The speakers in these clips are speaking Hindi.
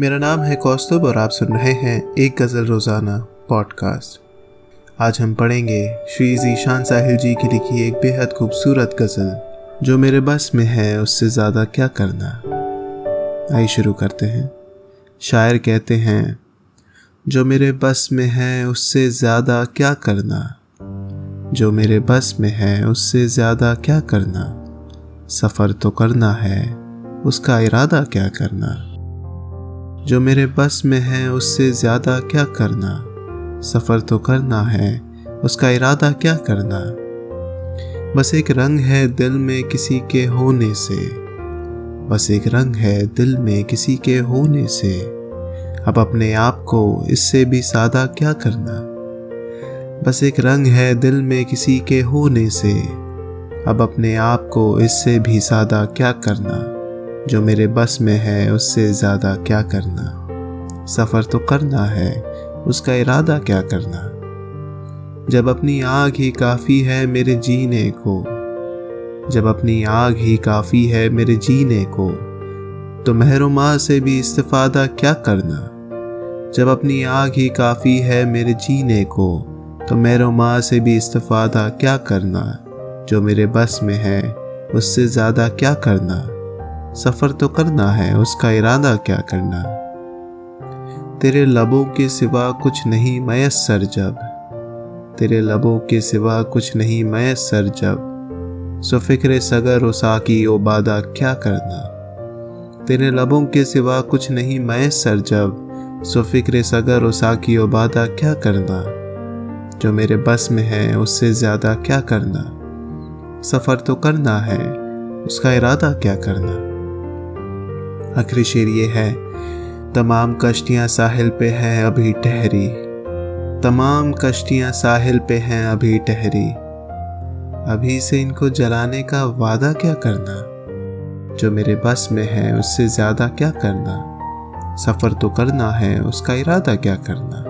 मेरा नाम है कौस्तुभ और आप सुन रहे हैं एक गज़ल रोज़ाना पॉडकास्ट आज हम पढ़ेंगे श्री जीशान साहिल जी की लिखी एक बेहद खूबसूरत गज़ल, जो मेरे बस में है, उससे ज़्यादा क्या करना? आइए शुरू करते हैं। शायर कहते हैं, जो मेरे बस में है, उससे ज़्यादा क्या करना? जो मेरे बस में है, उससे ज़्यादा क्या करना? सफ़र तो करना है, उसका इरादा क्या करना? जो मेरे बस में है, उससे ज़्यादा क्या करना? सफ़र तो करना है, उसका इरादा क्या करना? बस एक रंग है दिल में किसी के होने से। बस एक रंग है दिल में किसी के होने से। अब अपने आप को इससे भी सादा क्या करना? बस एक रंग है दिल में किसी के होने से। अब अपने आप को इससे भी सादा क्या करना? जो मेरे बस में है, उससे ज़्यादा क्या करना? सफ़र तो करना है, उसका इरादा क्या करना? जब अपनी आग ही काफ़ी है मेरे जीने को, जब अपनी आग ही काफ़ी है मेरे जीने को तो महरुमा से भी इस्तेफादा क्या करना? जब अपनी आग ही काफ़ी है मेरे जीने को तो मेरो माँ से भी इस्तफादा क्या करना? जो मेरे बस में है, उससे ज़्यादा क्या करना? सफ़र तो करना है, उसका इरादा क्या करना? तेरे लबों के सिवा कुछ नहीं मयसर जब। तेरे लबों के सिवा कुछ नहीं मयसर जब। सो फ़िक्र सगर उसा की ओबादा क्या करना? तेरे लबों के सिवा कुछ नहीं मयसर जब। सो फ़िक्र सगर की ओबादा क्या करना? जो मेरे बस में है, उससे ज़्यादा क्या करना? सफ़र तो करना है, उसका इरादा क्या करना? आखिरी शेर ये है, तमाम कश्तियाँ साहिल पे हैं अभी ठहरी। तमाम कश्तियाँ साहिल पे हैं अभी ठहरी। अभी से इनको जलाने का वादा क्या करना? जो मेरे बस में है, उससे ज़्यादा क्या करना? सफ़र तो करना है, उसका इरादा क्या करना?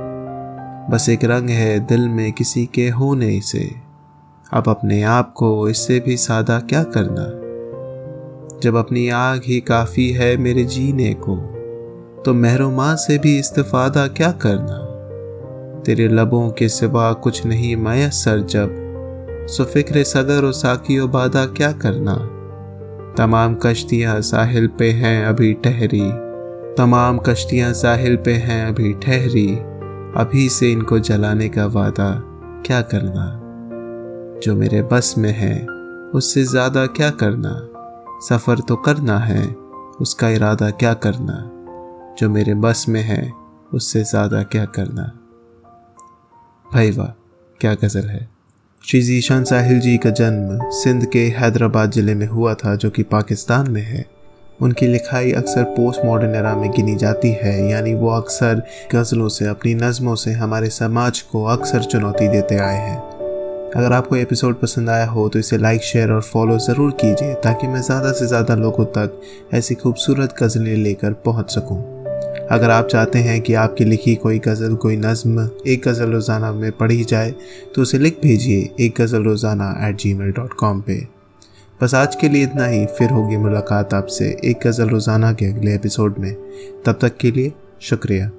बस एक रंग है दिल में किसी के होने से। अब अपने आप को इससे भी सादा क्या करना? जब अपनी आग ही काफ़ी है मेरे जीने को तो महरुमा से भी इस्तेफादा क्या करना? तेरे लबों के सिवा कुछ नहीं मैसर जब, सो फ़िक्र सदर और साकी बादा क्या करना? तमाम कश्तियाँ साहिल पे हैं अभी ठहरी, तमाम कश्तियाँ साहिल पे हैं अभी ठहरी, अभी से इनको जलाने का वादा क्या करना? जो मेरे बस में है, उससे ज़्यादा क्या करना? सफ़र तो करना है, उसका इरादा क्या करना? जो मेरे बस में है, उससे ज़्यादा क्या करना? भाई वाह क्या गज़ल है? श्री जीशान साहिल जी का जन्म सिंध के हैदराबाद ज़िले में हुआ था, जो कि पाकिस्तान में है। उनकी लिखाई अक्सर पोस्ट मॉडर्न एरा में गिनी जाती है, यानी वो अक्सर गज़लों से, अपनी नज़मों से हमारे समाज को अक्सर चुनौती देते आए हैं। अगर आपको एपिसोड पसंद आया हो तो इसे लाइक शेयर और फॉलो ज़रूर कीजिए, ताकि मैं ज़्यादा से ज़्यादा लोगों तक ऐसी खूबसूरत गज़लें लेकर पहुँच सकूँ। अगर आप चाहते हैं कि आपकी लिखी कोई गज़ल, कोई नज़म, एक गज़ल रोज़ाना में पढ़ी जाए तो उसे लिख भेजिए एक गज़ल रोज़ाना at Gmail dot com पर बस आज के लिए इतना ही, फिर होगी मुलाकात आपसे एक गज़ल रोज़ाना के अगले एपिसोड में। तब तक के लिए शुक्रिया।